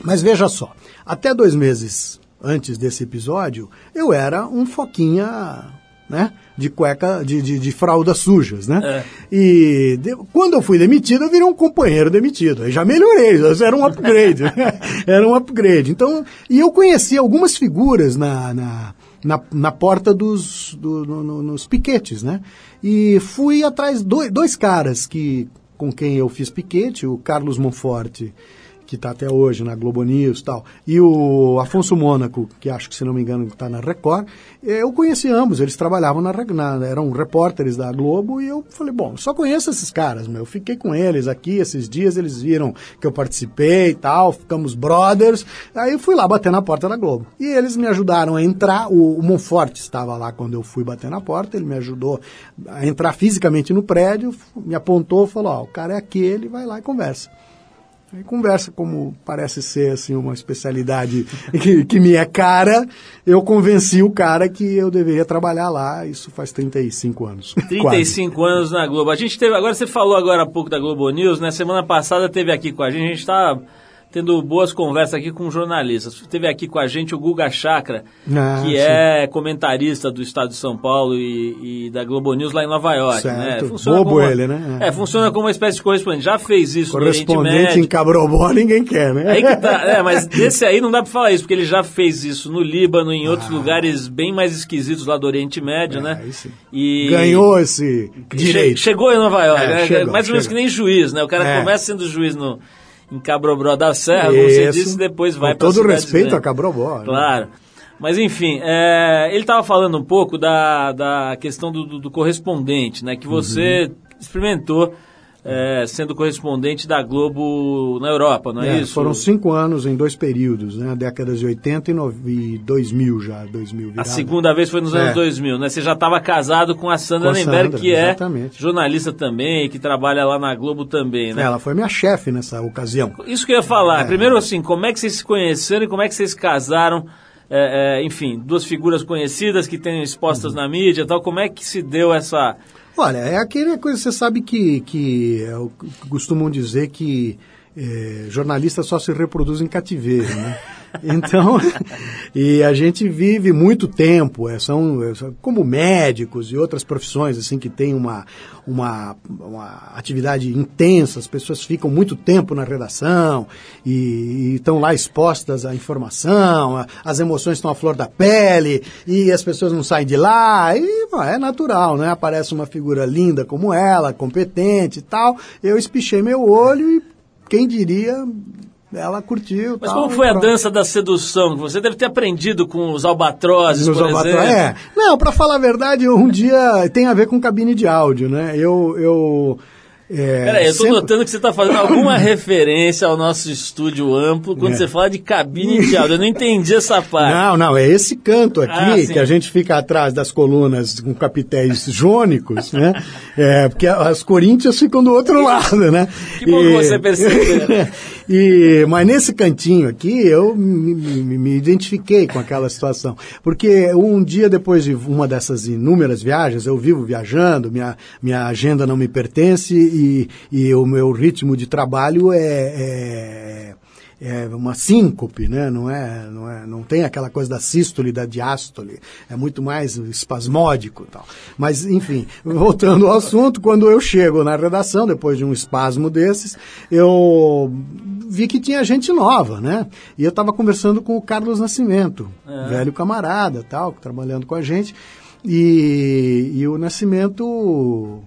Mas veja só, até dois meses antes desse episódio, eu era um foquinha né? De cueca, de, de, de fraldas sujas, né? É. E de- quando eu fui demitido, eu virei um companheiro demitido. Aí já melhorei, era um upgrade. era um upgrade. Então, e eu conheci algumas figuras na, na, na, na porta dos do- no- no- nos piquetes, né? E fui atrás dois, dois caras que com quem eu fiz piquete, o Carlos Monforte, que está até hoje na Globo News e tal, e o Afonso Mônaco, que acho que, se não me engano, está na Record, eu conheci ambos, eles trabalhavam na, na- eram repórteres da Globo, e eu falei, bom, só conheço esses caras, meu, eu fiquei com eles aqui esses dias, eles viram que eu participei e tal, ficamos brothers, aí eu fui lá bater na porta da Globo. E eles me ajudaram a entrar, o, o Monforte estava lá quando eu fui bater na porta, ele me ajudou a entrar fisicamente no prédio, me apontou, falou, ó, o cara é aquele, vai lá e conversa. Aí conversa como parece ser assim uma especialidade que, que me é cara, eu convenci o cara que eu deveria trabalhar lá, isso faz 35 anos. quase. 35 anos na Globo. A gente teve, agora você falou agora há pouco da Globo News, né? Semana passada teve aqui com a gente, a gente está tendo boas conversas aqui com jornalistas. Teve aqui com a gente o Guga Chakra, Ah, que sim. é comentarista do Estado de São Paulo e, e da Globo News lá em Nova York, né? Certo. Funciona Bobo como, ele, né? É, funciona como uma espécie de correspondente. Já fez isso no Oriente Correspondente Médio. em Cabrobó ninguém quer, né? Aí que tá, é, mas desse aí não dá pra falar isso, porque ele já fez isso no Líbano, em outros lugares bem mais esquisitos lá do Oriente Médio, né? Ah. É, sim. E Ganhou esse che- direito. chegou em Nova York, É, né? chegou, mais ou menos que nem juiz, né? O cara É. começa sendo juiz no, em Cabrobró da Serra, como você disse, depois vai Com pra todo respeito grandes. a Cabrobó. né? Claro. Mas enfim, é, ele estava falando um pouco da, da questão do, do- do correspondente, né? Que você Uhum. experimentou é, sendo correspondente da Globo na Europa, não é, É, isso? Foram cinco anos em dois períodos, né? Décadas de 80 e, nove- e 2000 já, 2000 A virada. segunda vez foi nos É. anos 2000, né? Você já estava casado com a Sandra Com a Nemberg, que é exatamente. jornalista também, que trabalha lá na Globo também, né? Ela foi minha chefe nessa ocasião. Isso que eu ia falar. É. Primeiro, assim, como é que vocês se conheceram e como é que vocês casaram? É, é, enfim, duas figuras conhecidas que têm expostas Uhum. na mídia e tal. Como é que se deu essa... Olha, é aquela coisa, você sabe que, que é costumam dizer que é, jornalista só se reproduz em cativeiro, né? Então, e a gente vive muito tempo, é, são, é, são como médicos e outras profissões assim que têm uma, uma, uma atividade intensa, as pessoas ficam muito tempo na redação e, e estão lá expostas à informação, a- as emoções estão à flor da pele e as pessoas não saem de lá e bom, é natural, né? Aparece uma figura linda como ela, competente e tal, eu espichei meu olho e quem diria ela curtiu. Mas tal, como foi a pronto. dança da sedução? Você deve ter aprendido com os albatrozes, Nos por albatro-. É. Não, pra falar a verdade, um dia tem a ver com cabine de áudio, né? Eu. eu é, Peraí, eu tô sempre- notando que você tá fazendo alguma referência ao nosso estúdio amplo quando É. você fala de cabine de áudio. Eu não entendi essa parte. Não, não, é esse canto aqui Ah, que a gente fica atrás das colunas com capitéis jônicos, né? É, porque as coríntias ficam do outro lado, né? Que bom que você percebeu. e, mas nesse cantinho aqui eu me, me- me identifiquei com aquela situação. Porque um dia depois de uma dessas inúmeras viagens, eu vivo viajando, minha, minha agenda não me pertence e, e o meu ritmo de trabalho é- é é uma síncope, né? Não é, não é, não tem aquela coisa da sístole e da diástole. É muito mais espasmódico, tal. Mas enfim, voltando ao assunto, quando eu chego na redação depois de um espasmo desses, eu vi que tinha gente nova, né? E eu estava conversando com o Carlos Nascimento, velho camarada, tal, trabalhando com a gente. E, e o Nascimento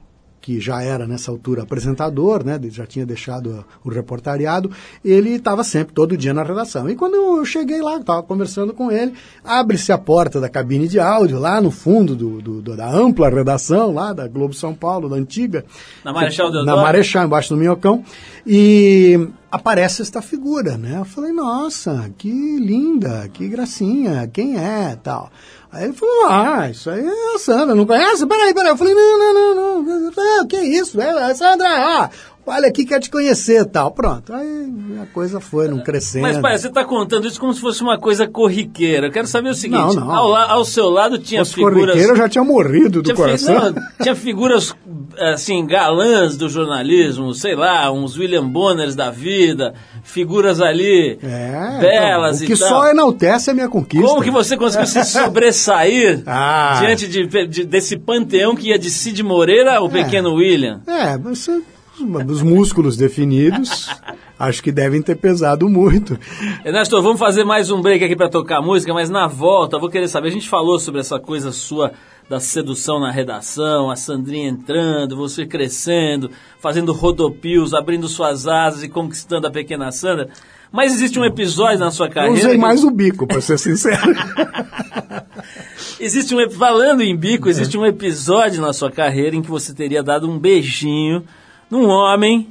que já era nessa altura apresentador, né, já tinha deixado o reportariado, ele estava sempre, todo dia na redação. E quando eu cheguei lá, estava conversando com ele, abre-se a porta da cabine de áudio, lá no fundo do, do- da ampla redação, lá da Globo São Paulo, da antiga. Na Marechal Na Deodoro? Marechal, embaixo do Minhocão. E aparece esta figura, né? Eu falei, nossa, que linda, que gracinha, quem é, tal. Aí ele falou, ah, isso aí é a Sandra, não conhece? Peraí, peraí. Eu falei, não, não, não, não, não, que isso, é a Sandra, ah, Palha aqui quer te conhecer tal. Pronto. Aí a coisa foi não crescendo. Mas, pai, você está contando isso como se fosse uma coisa corriqueira. Eu quero saber o seguinte: Não, não. Ao, ao seu lado tinha Os figuras. corriqueiros eu já tinha morrido do Tinha, coração. não, tinha figuras, assim, galãs do jornalismo, sei lá, uns William Bonners da vida, figuras ali É, belas então, o que e tal. só enaltece a minha conquista. Como que você conseguiu se sobressair Ah. diante de, de- desse panteão que ia de Cid Moreira ao pequeno William? É, mas, é, os músculos definidos acho que devem ter pesado muito. Ernesto, vamos fazer mais um break aqui para tocar música, mas na volta eu vou querer saber. A gente falou sobre essa coisa sua da sedução na redação, a Sandrinha entrando, você crescendo, fazendo rodopios, abrindo suas asas e conquistando a pequena Sandra. Mas existe um episódio na sua Eu carreira. usei que- mais o bico, para ser sincero. Existe um falando em bico, existe um episódio na sua carreira em que você teria dado um beijinho num homem,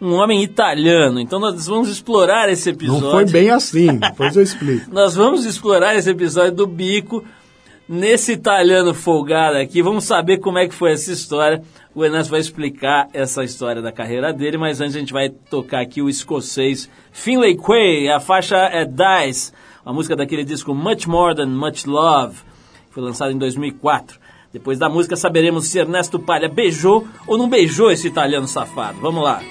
um homem italiano. Então nós vamos explorar esse Não episódio. foi bem assim, depois eu explico. Nós vamos explorar esse episódio do bico nesse italiano folgado aqui. Vamos saber como é que foi essa história. O Ernesto vai explicar essa história da carreira dele, mas antes a gente vai tocar aqui o escocês Finlay Quay. A faixa é Dice, uma música daquele disco Much More Than Much Love, que foi lançado em 2004. Depois da música saberemos se Ernesto Palha beijou ou não beijou esse italiano safado. Vamos lá.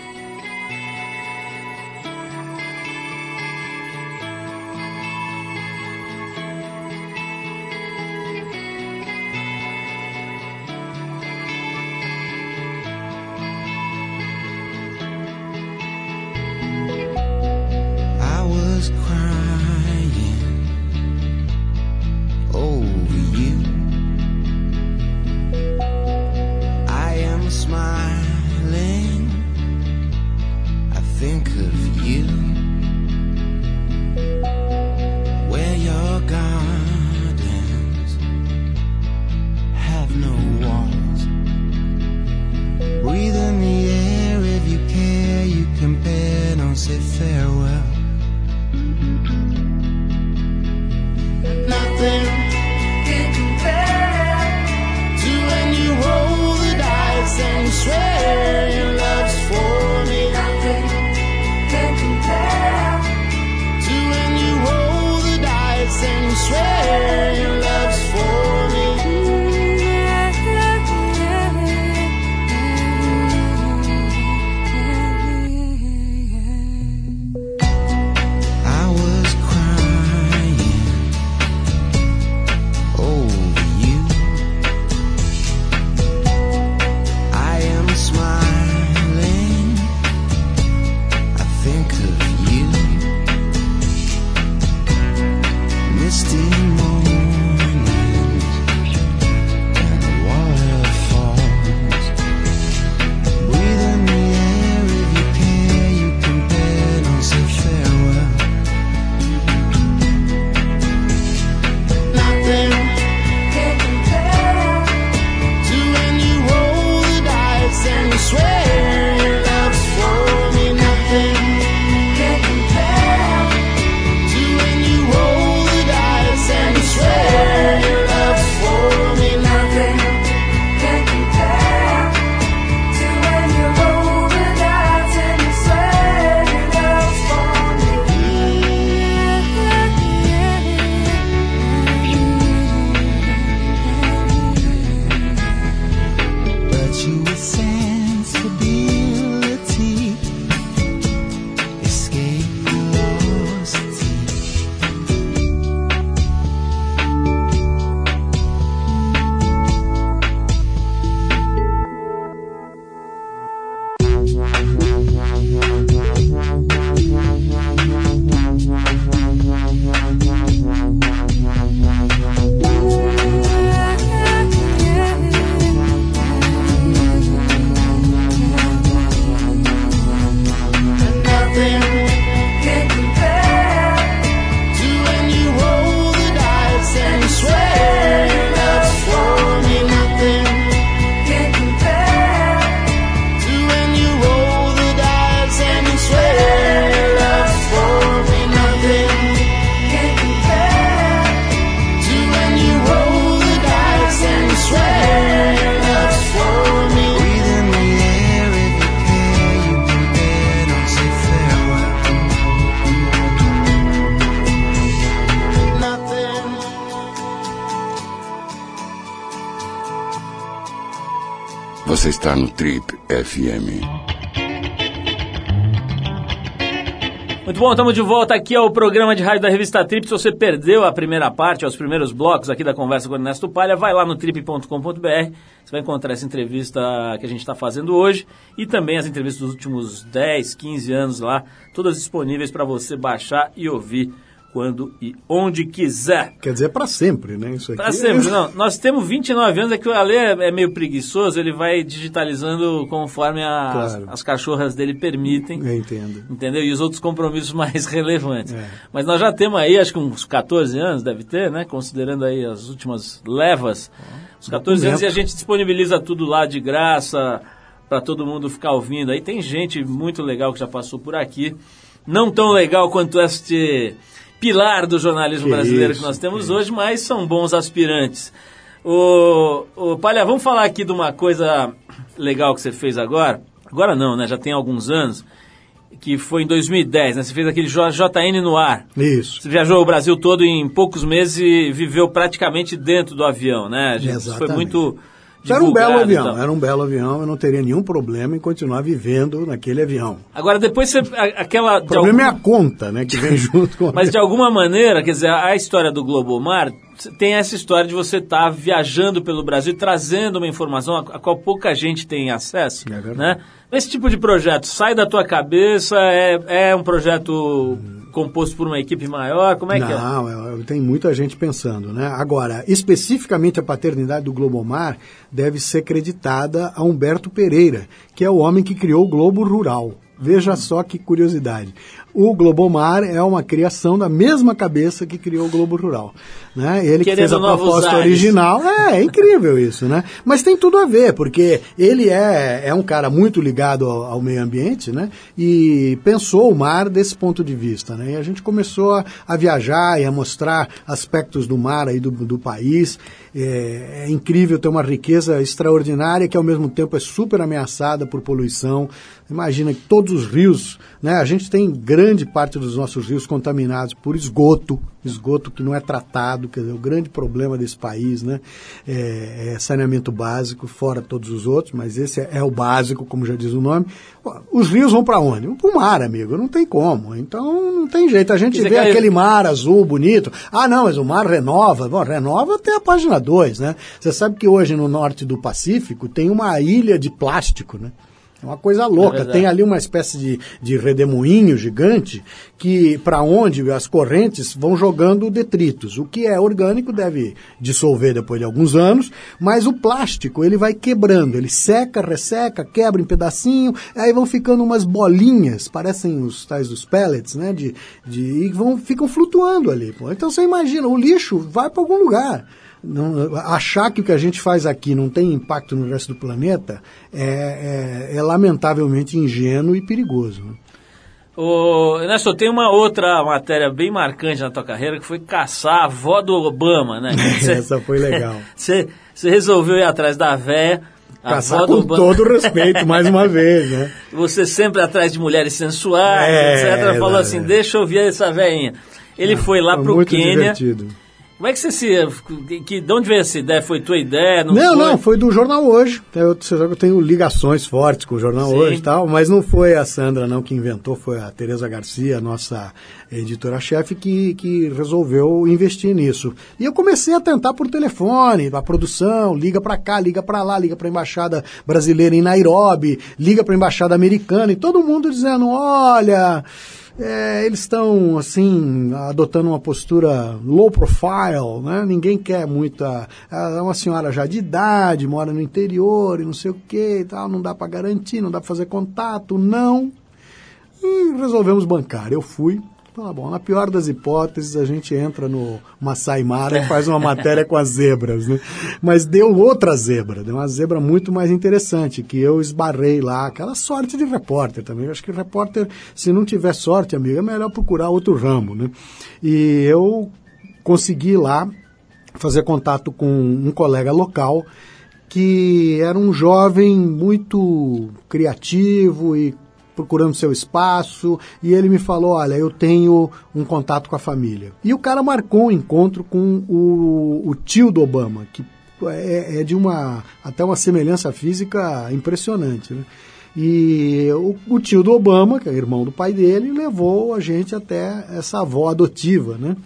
Você está no Trip FM. Muito bom, estamos de volta aqui ao programa de rádio da revista Trip. Se você perdeu a primeira parte, os primeiros blocos aqui da conversa com o Ernesto Palha, vai lá no trip.com.br. Você vai encontrar essa entrevista que a gente está fazendo hoje e também as entrevistas dos últimos 10, 15 anos lá, todas disponíveis para você baixar e ouvir quando e onde quiser. Quer dizer, para sempre, né? Isso aqui Pra é- sempre, não. Nós temos 29 anos, é que o Ale é é meio preguiçoso, ele vai digitalizando conforme as, Claro. as cachorras dele permitem. Eu entendo. Entendeu? E os outros compromissos mais relevantes. É. Mas nós já temos aí, acho que uns 14 anos, deve ter, né? Considerando aí as últimas levas. Os 14 anos e a gente disponibiliza tudo lá de graça para todo mundo ficar ouvindo. Aí tem gente muito legal que já passou por aqui. Não tão legal quanto este pilar do jornalismo Que brasileiro isso, que nós temos que hoje, mas são bons aspirantes. O, o Palha, vamos falar aqui de uma coisa legal que você fez agora. Agora não, né? Já tem alguns anos. Que foi em 2010, né? Você fez aquele JN no ar. Isso. Você viajou o Brasil todo em poucos meses e viveu praticamente dentro do avião, né? Isso foi Exatamente. muito. Era um belo divulgado e avião, era um belo avião, eu não teria nenhum problema em continuar vivendo naquele avião. Agora, depois você. Aquela. O problema é a conta, né, que vem junto com Mas de alguma maneira, quer dizer, a história do Globomar tem essa história de você estar viajando pelo Brasil e trazendo uma informação a, qual pouca gente tem acesso, É né? Esse tipo de projeto sai da tua cabeça, é, é um projeto composto por uma equipe maior, como é que é? Não, eu- eu- tem muita gente pensando, né? Agora, especificamente a paternidade do Globomar deve ser creditada a Humberto Pereira, que é o homem que criou o Globo Rural. Veja só que curiosidade. O Globomar é uma criação da mesma cabeça que criou o Globo Rural. Né? Ele que Querendo fez a proposta ares. original. É, é incrível isso, né? Mas tem tudo a ver, porque ele é, é um cara muito ligado ao, ao meio ambiente, né? E pensou o mar desse ponto de vista, né? E a gente começou a, a viajar e a mostrar aspectos do mar aí do, do país. É, é incrível ter uma riqueza extraordinária que ao mesmo tempo é super ameaçada por poluição. Imagina que todos os rios, né? A gente tem grande parte dos nossos rios contaminados por esgoto, esgoto que não é tratado, quer dizer, o grande problema desse país, né? É, é saneamento básico, fora todos os outros, mas esse é, é o básico, como já diz o nome. Os rios vão para onde? Para o mar, amigo, não tem como. Então não tem jeito. A gente vê que- aquele mar azul bonito. Ah, não, mas o mar renova. Bom, renova até a página 2, né? Você sabe que hoje no norte do Pacífico tem uma ilha de plástico, né? É uma coisa louca. verdade. tem ali uma espécie de, de redemoinho gigante que para onde as correntes vão jogando detritos. O que é orgânico deve dissolver depois de alguns anos, mas o plástico ele vai quebrando, ele seca, resseca, quebra em pedacinho, aí vão ficando umas bolinhas, parecem os tais dos pellets, né? De, de, e vão, ficam flutuando ali. Pô. Então você imagina, o lixo vai para algum lugar. Não- achar que o que a gente faz aqui não tem impacto no resto do planeta é, é- é lamentavelmente ingênuo e perigoso. né? Ô, Ernesto, tem uma outra matéria bem marcante na tua carreira que foi caçar a avó do Obama, né? Você- Essa foi legal. Você resolveu ir atrás da véia, a Caçar com Obama. todo respeito, mais uma vez, né? Você sempre atrás de mulheres sensuais, É, etc. Falou assim, deixa eu ver essa veinha. Ele foi lá Foi pro Quênia. divertido. Como é que você se... Que, de onde veio essa ideia? Foi tua ideia? Não, Não, foi? não, foi do Jornal Hoje. Eu, você sabe que eu tenho ligações fortes com o Jornal Sim. Hoje e tal, mas não foi a Sandra não que inventou, foi a Tereza Garcia, nossa editora-chefe, que, que resolveu investir nisso. E eu comecei a tentar por telefone, a produção, liga para cá, liga para lá, liga para a embaixada brasileira em Nairobi, liga para a embaixada americana, e todo mundo dizendo, olha... É, eles estão assim adotando uma postura low profile, né? Ninguém quer muita. É uma senhora já de idade, mora no interior e não sei o que, e tal, não dá para garantir, não dá para fazer contato, não. E resolvemos bancar. Eu fui. Tá bom, na pior das hipóteses, a gente entra no Masai Mara e faz uma matéria com as zebras, né? Mas deu outra zebra, deu uma zebra muito mais interessante, que eu esbarrei lá, aquela sorte de repórter também. Eu acho que repórter, se não tiver sorte, amigo, é melhor procurar outro ramo, né? E eu consegui lá fazer contato com um colega local que era um jovem muito criativo e procurando seu espaço, e ele me falou, olha, eu tenho um contato com a família. E o cara marcou um encontro com o, o tio do Obama, que é, é de uma até uma semelhança física impressionante. Né? E o, o tio do Obama, que é irmão do pai dele, levou a gente até essa avó adotiva, né?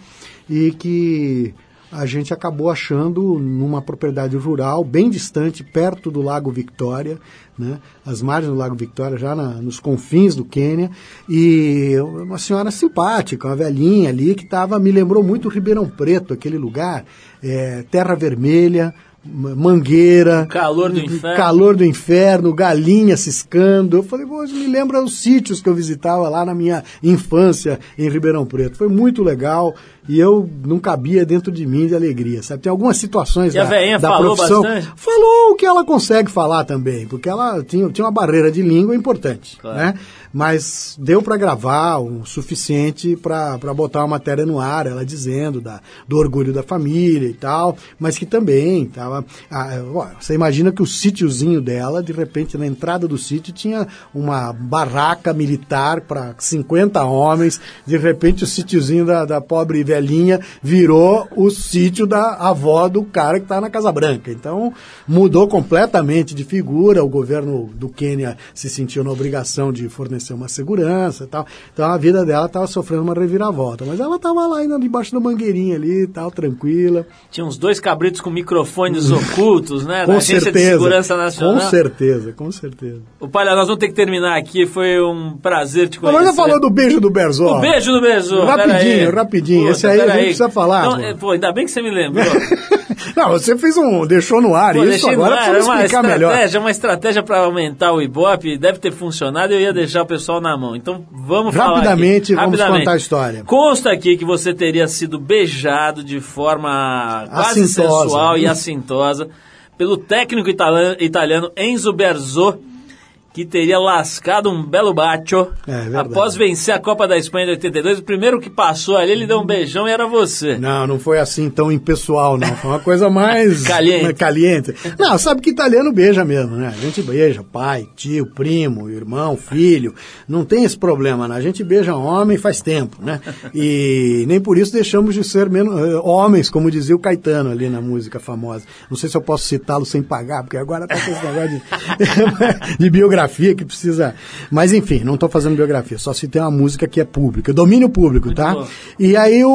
E que a gente acabou achando numa propriedade rural bem distante, perto do Lago Victória, né? as margens do Lago Victória, já na- nos confins do Quênia, e uma senhora simpática, uma velhinha ali, que tava, me lembrou muito Ribeirão Preto, aquele lugar, é, terra vermelha, ma- mangueira, Calor do inferno. calor do inferno, galinha ciscando. Eu falei, me lembra os sítios que eu visitava lá na minha infância em Ribeirão Preto. Foi muito legal e eu não cabia dentro de mim de alegria, sabe? Tem algumas situações E a da, velhinha da falou profissão. bastante? Falou o que ela consegue falar também, porque ela tinha, tinha uma barreira de língua importante, Claro. né? Mas deu para gravar o suficiente para botar uma matéria no ar, ela dizendo da, do orgulho da família e tal, mas que também tava. ah, você imagina que o sítiozinho dela, de repente, na entrada do sítio, tinha uma barraca militar para 50 homens, de repente o sítiozinho da, da pobre velhinha virou o sítio da avó do cara que está na Casa Branca. Então mudou completamente de figura, o governo do Quênia se sentiu na obrigação de fornecer uma segurança e tal. Então a vida dela estava sofrendo uma reviravolta. Mas ela estava lá ainda debaixo da mangueirinha ali e tal, tranquila. Tinha uns dois cabritos com microfones ocultos, né? da Com Agência de certeza. Segurança Nacional. Com certeza, com certeza. O Palha, nós vamos ter que terminar aqui. Foi um prazer te conhecer. Agora já falou do beijo do Berzó. O beijo do beijo. Rapidinho, rapidinho. Esse aí a gente precisa falar, Então, pô. é, pô, ainda bem que você me lembrou. Não, você fez um. deixou no ar Pô, isso, agora ar, precisa é uma explicar melhor. uma estratégia para aumentar o Ibope, deve ter funcionado, eu ia deixar o pessoal na mão. Então vamos falar Rapidamente, aqui. vamos contar a história. Consta aqui que você teria sido beijado de forma quase Assintosa. sensual e assintosa pelo técnico italiano Enzo Berzot, que teria lascado um belo bacio É, após vencer a Copa da Espanha de 82. O primeiro que passou ali, ele deu um beijão e era você. Não, não foi assim tão impessoal, não. Foi uma coisa mais. Caliente. caliente. Não, sabe que italiano beija mesmo, né? A gente beija pai, tio, primo, irmão, filho. Não tem esse problema, né? A gente beija homem faz tempo, né? E nem por isso deixamos de ser menos, eh, homens, como dizia o Caetano ali na música famosa. Não sei se eu posso citá-lo sem pagar, porque agora tá com esse negócio de, de biografia que precisa. Mas enfim, não estou fazendo biografia, só citei uma música que é pública, domínio público, tá? bom. E aí o,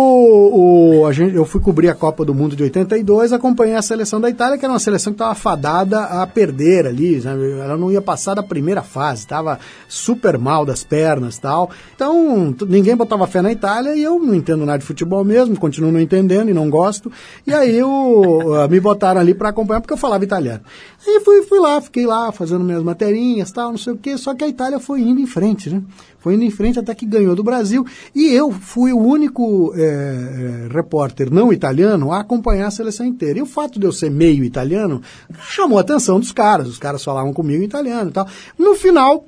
o- a gente, eu fui cobrir a Copa do Mundo de 82, acompanhei a seleção da Itália, que era uma seleção que estava fadada a perder ali, né? ela não ia passar da primeira fase, estava super mal das pernas tal. Então ninguém botava fé na Itália e eu não entendo nada de futebol mesmo, continuo não entendendo e não gosto. E aí o, me botaram ali para acompanhar porque eu falava italiano. E fui, fui lá, fiquei lá fazendo minhas materinhas tal, não sei o quê, só que a Itália foi indo em frente, né? Foi indo em frente até que ganhou do Brasil. E eu fui o único eh, repórter não italiano a acompanhar a seleção inteira. E o fato de eu ser meio italiano chamou a atenção dos caras. Os caras falavam comigo em italiano e tal. No final,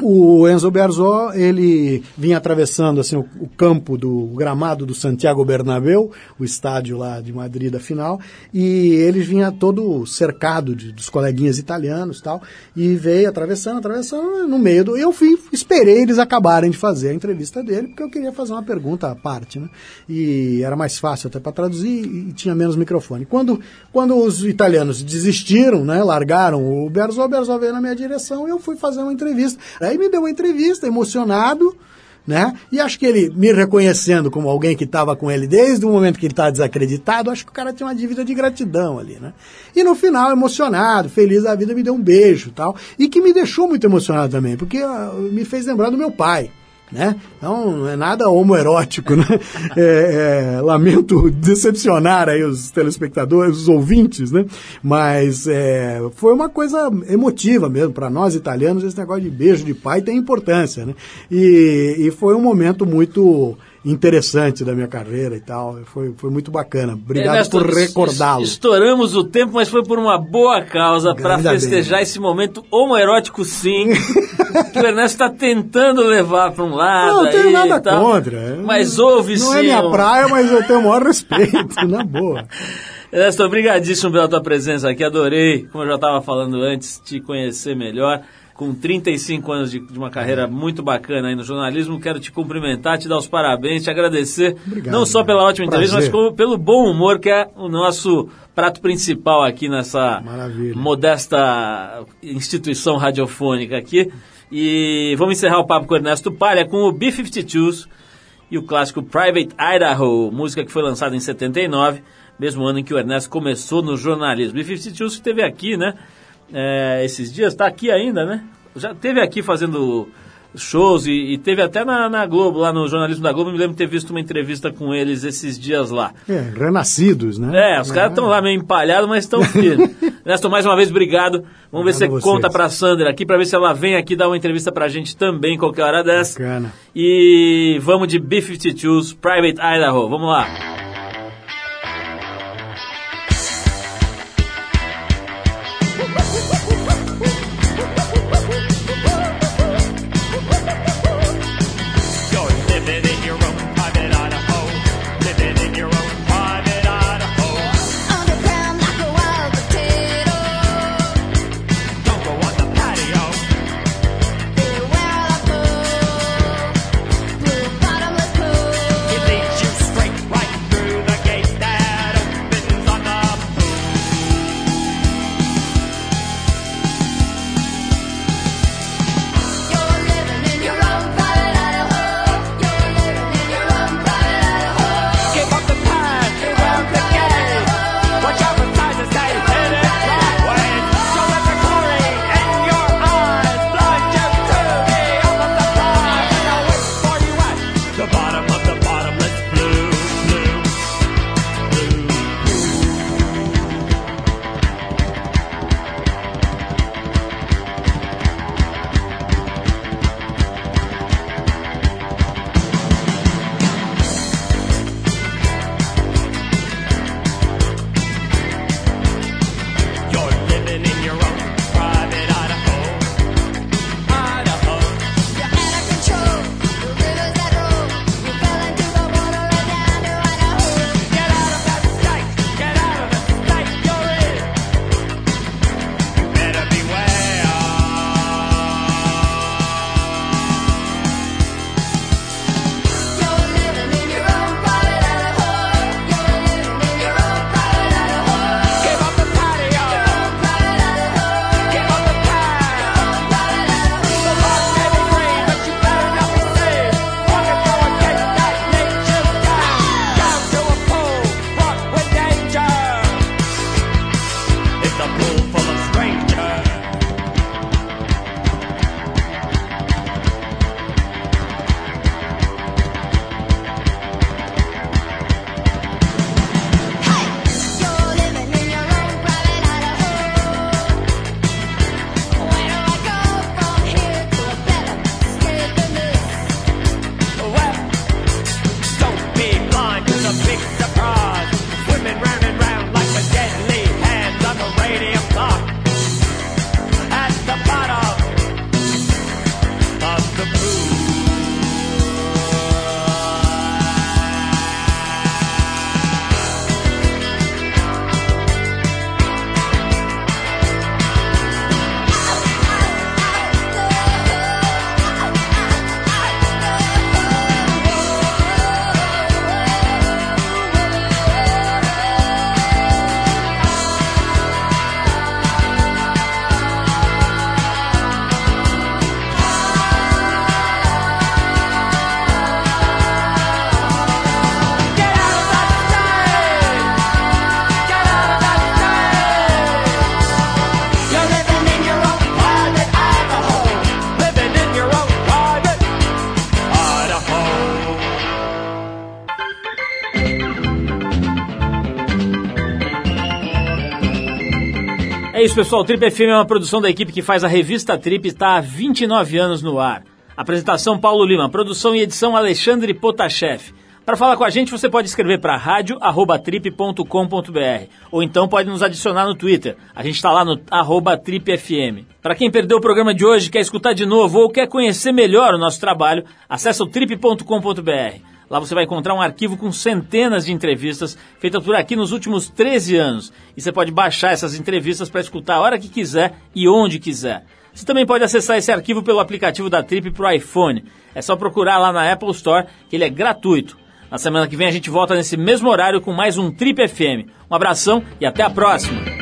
o Enzo Berzó, ele vinha atravessando assim, o, o campo do gramado do Santiago Bernabéu, o estádio lá de Madrid da final, e ele vinha todo cercado de, dos coleguinhas italianos tal, e veio atravessando, atravessando, no meio do... Eu fui, esperei eles acabarem de fazer a entrevista dele, porque eu queria fazer uma pergunta à parte, né? E era mais fácil até para traduzir e tinha menos microfone. Quando, quando os italianos desistiram, né, largaram o Berzó, o Berzó veio na minha direção e eu fui fazer uma entrevista. Aí me deu uma entrevista, emocionado, né? E acho que ele, me reconhecendo como alguém que estava com ele desde o momento que ele estava desacreditado, acho que o cara tinha uma dívida de gratidão ali, né? E no final, emocionado, feliz da vida, me deu um beijo tal. E que me deixou muito emocionado também, porque ah, me fez lembrar do meu pai. Né? Então não é nada homoerótico, né? É, é, lamento decepcionar aí os telespectadores, os ouvintes, né? Mas é, foi uma coisa emotiva mesmo para nós italianos. Esse negócio de beijo de pai tem importância, né? E, e foi um momento muito interessante da minha carreira e tal. Foi, foi muito bacana. Obrigado Ernesto, por recordá-lo. Estouramos o tempo, mas foi por uma boa causa para Ainda bem. festejar esse momento homoerótico, sim. que o Ernesto está tentando levar para um lado. Não, não tenho nada tal. contra. Mas houve Não sim. é minha praia, mas eu tenho o maior respeito, na boa. Ernesto, obrigadíssimo pela tua presença aqui. Adorei, como eu já estava falando antes, te conhecer melhor. Com 35 anos de, de uma carreira muito bacana aí no jornalismo. Quero te cumprimentar, te dar os parabéns, te agradecer, Obrigado, não só pela ótima prazer. entrevista, mas pelo bom humor que é o nosso prato principal aqui nessa Maravilha. modesta instituição radiofônica aqui. E vamos encerrar o papo com o Ernesto Palha com o B-52s e o clássico Private Idaho, música que foi lançada em 79, mesmo ano em que o Ernesto começou no jornalismo. B-52s que esteve aqui, né? É, esses dias, está aqui ainda, né? Já teve aqui fazendo shows e, e teve até na, na Globo, lá no jornalismo da Globo. Me lembro de ter visto uma entrevista com eles esses dias lá. É, renascidos, né? É, os caras estão lá meio empalhados, mas estão firmes. Ernesto, mais uma vez, obrigado. Vamos ver se você a conta pra Sandra aqui, pra ver se ela vem aqui dar uma entrevista pra gente também, qualquer hora dessa. Bacana. E vamos de B-52s, Private Idaho. Vamos lá. Isso, pessoal. O Trip FM é uma produção da equipe que faz a revista Trip e está há 29 anos no ar. Apresentação Paulo Lima, produção e edição Alexandre Potashev. Para falar com a gente, você pode escrever para rádio@trip.com.br ou então pode nos adicionar no Twitter. A gente está lá no tripfm. Para quem perdeu o programa de hoje, quer escutar de novo ou quer conhecer melhor o nosso trabalho, acesse o trip.com.br. Lá você vai encontrar um arquivo com centenas de entrevistas feitas por aqui nos últimos 13 anos. E você pode baixar essas entrevistas para escutar a hora que quiser e onde quiser. Você também pode acessar esse arquivo pelo aplicativo da Trip para o iPhone. É só procurar lá na Apple Store, que ele é gratuito. Na semana que vem a gente volta nesse mesmo horário com mais um Trip FM. Um abração e até a próxima!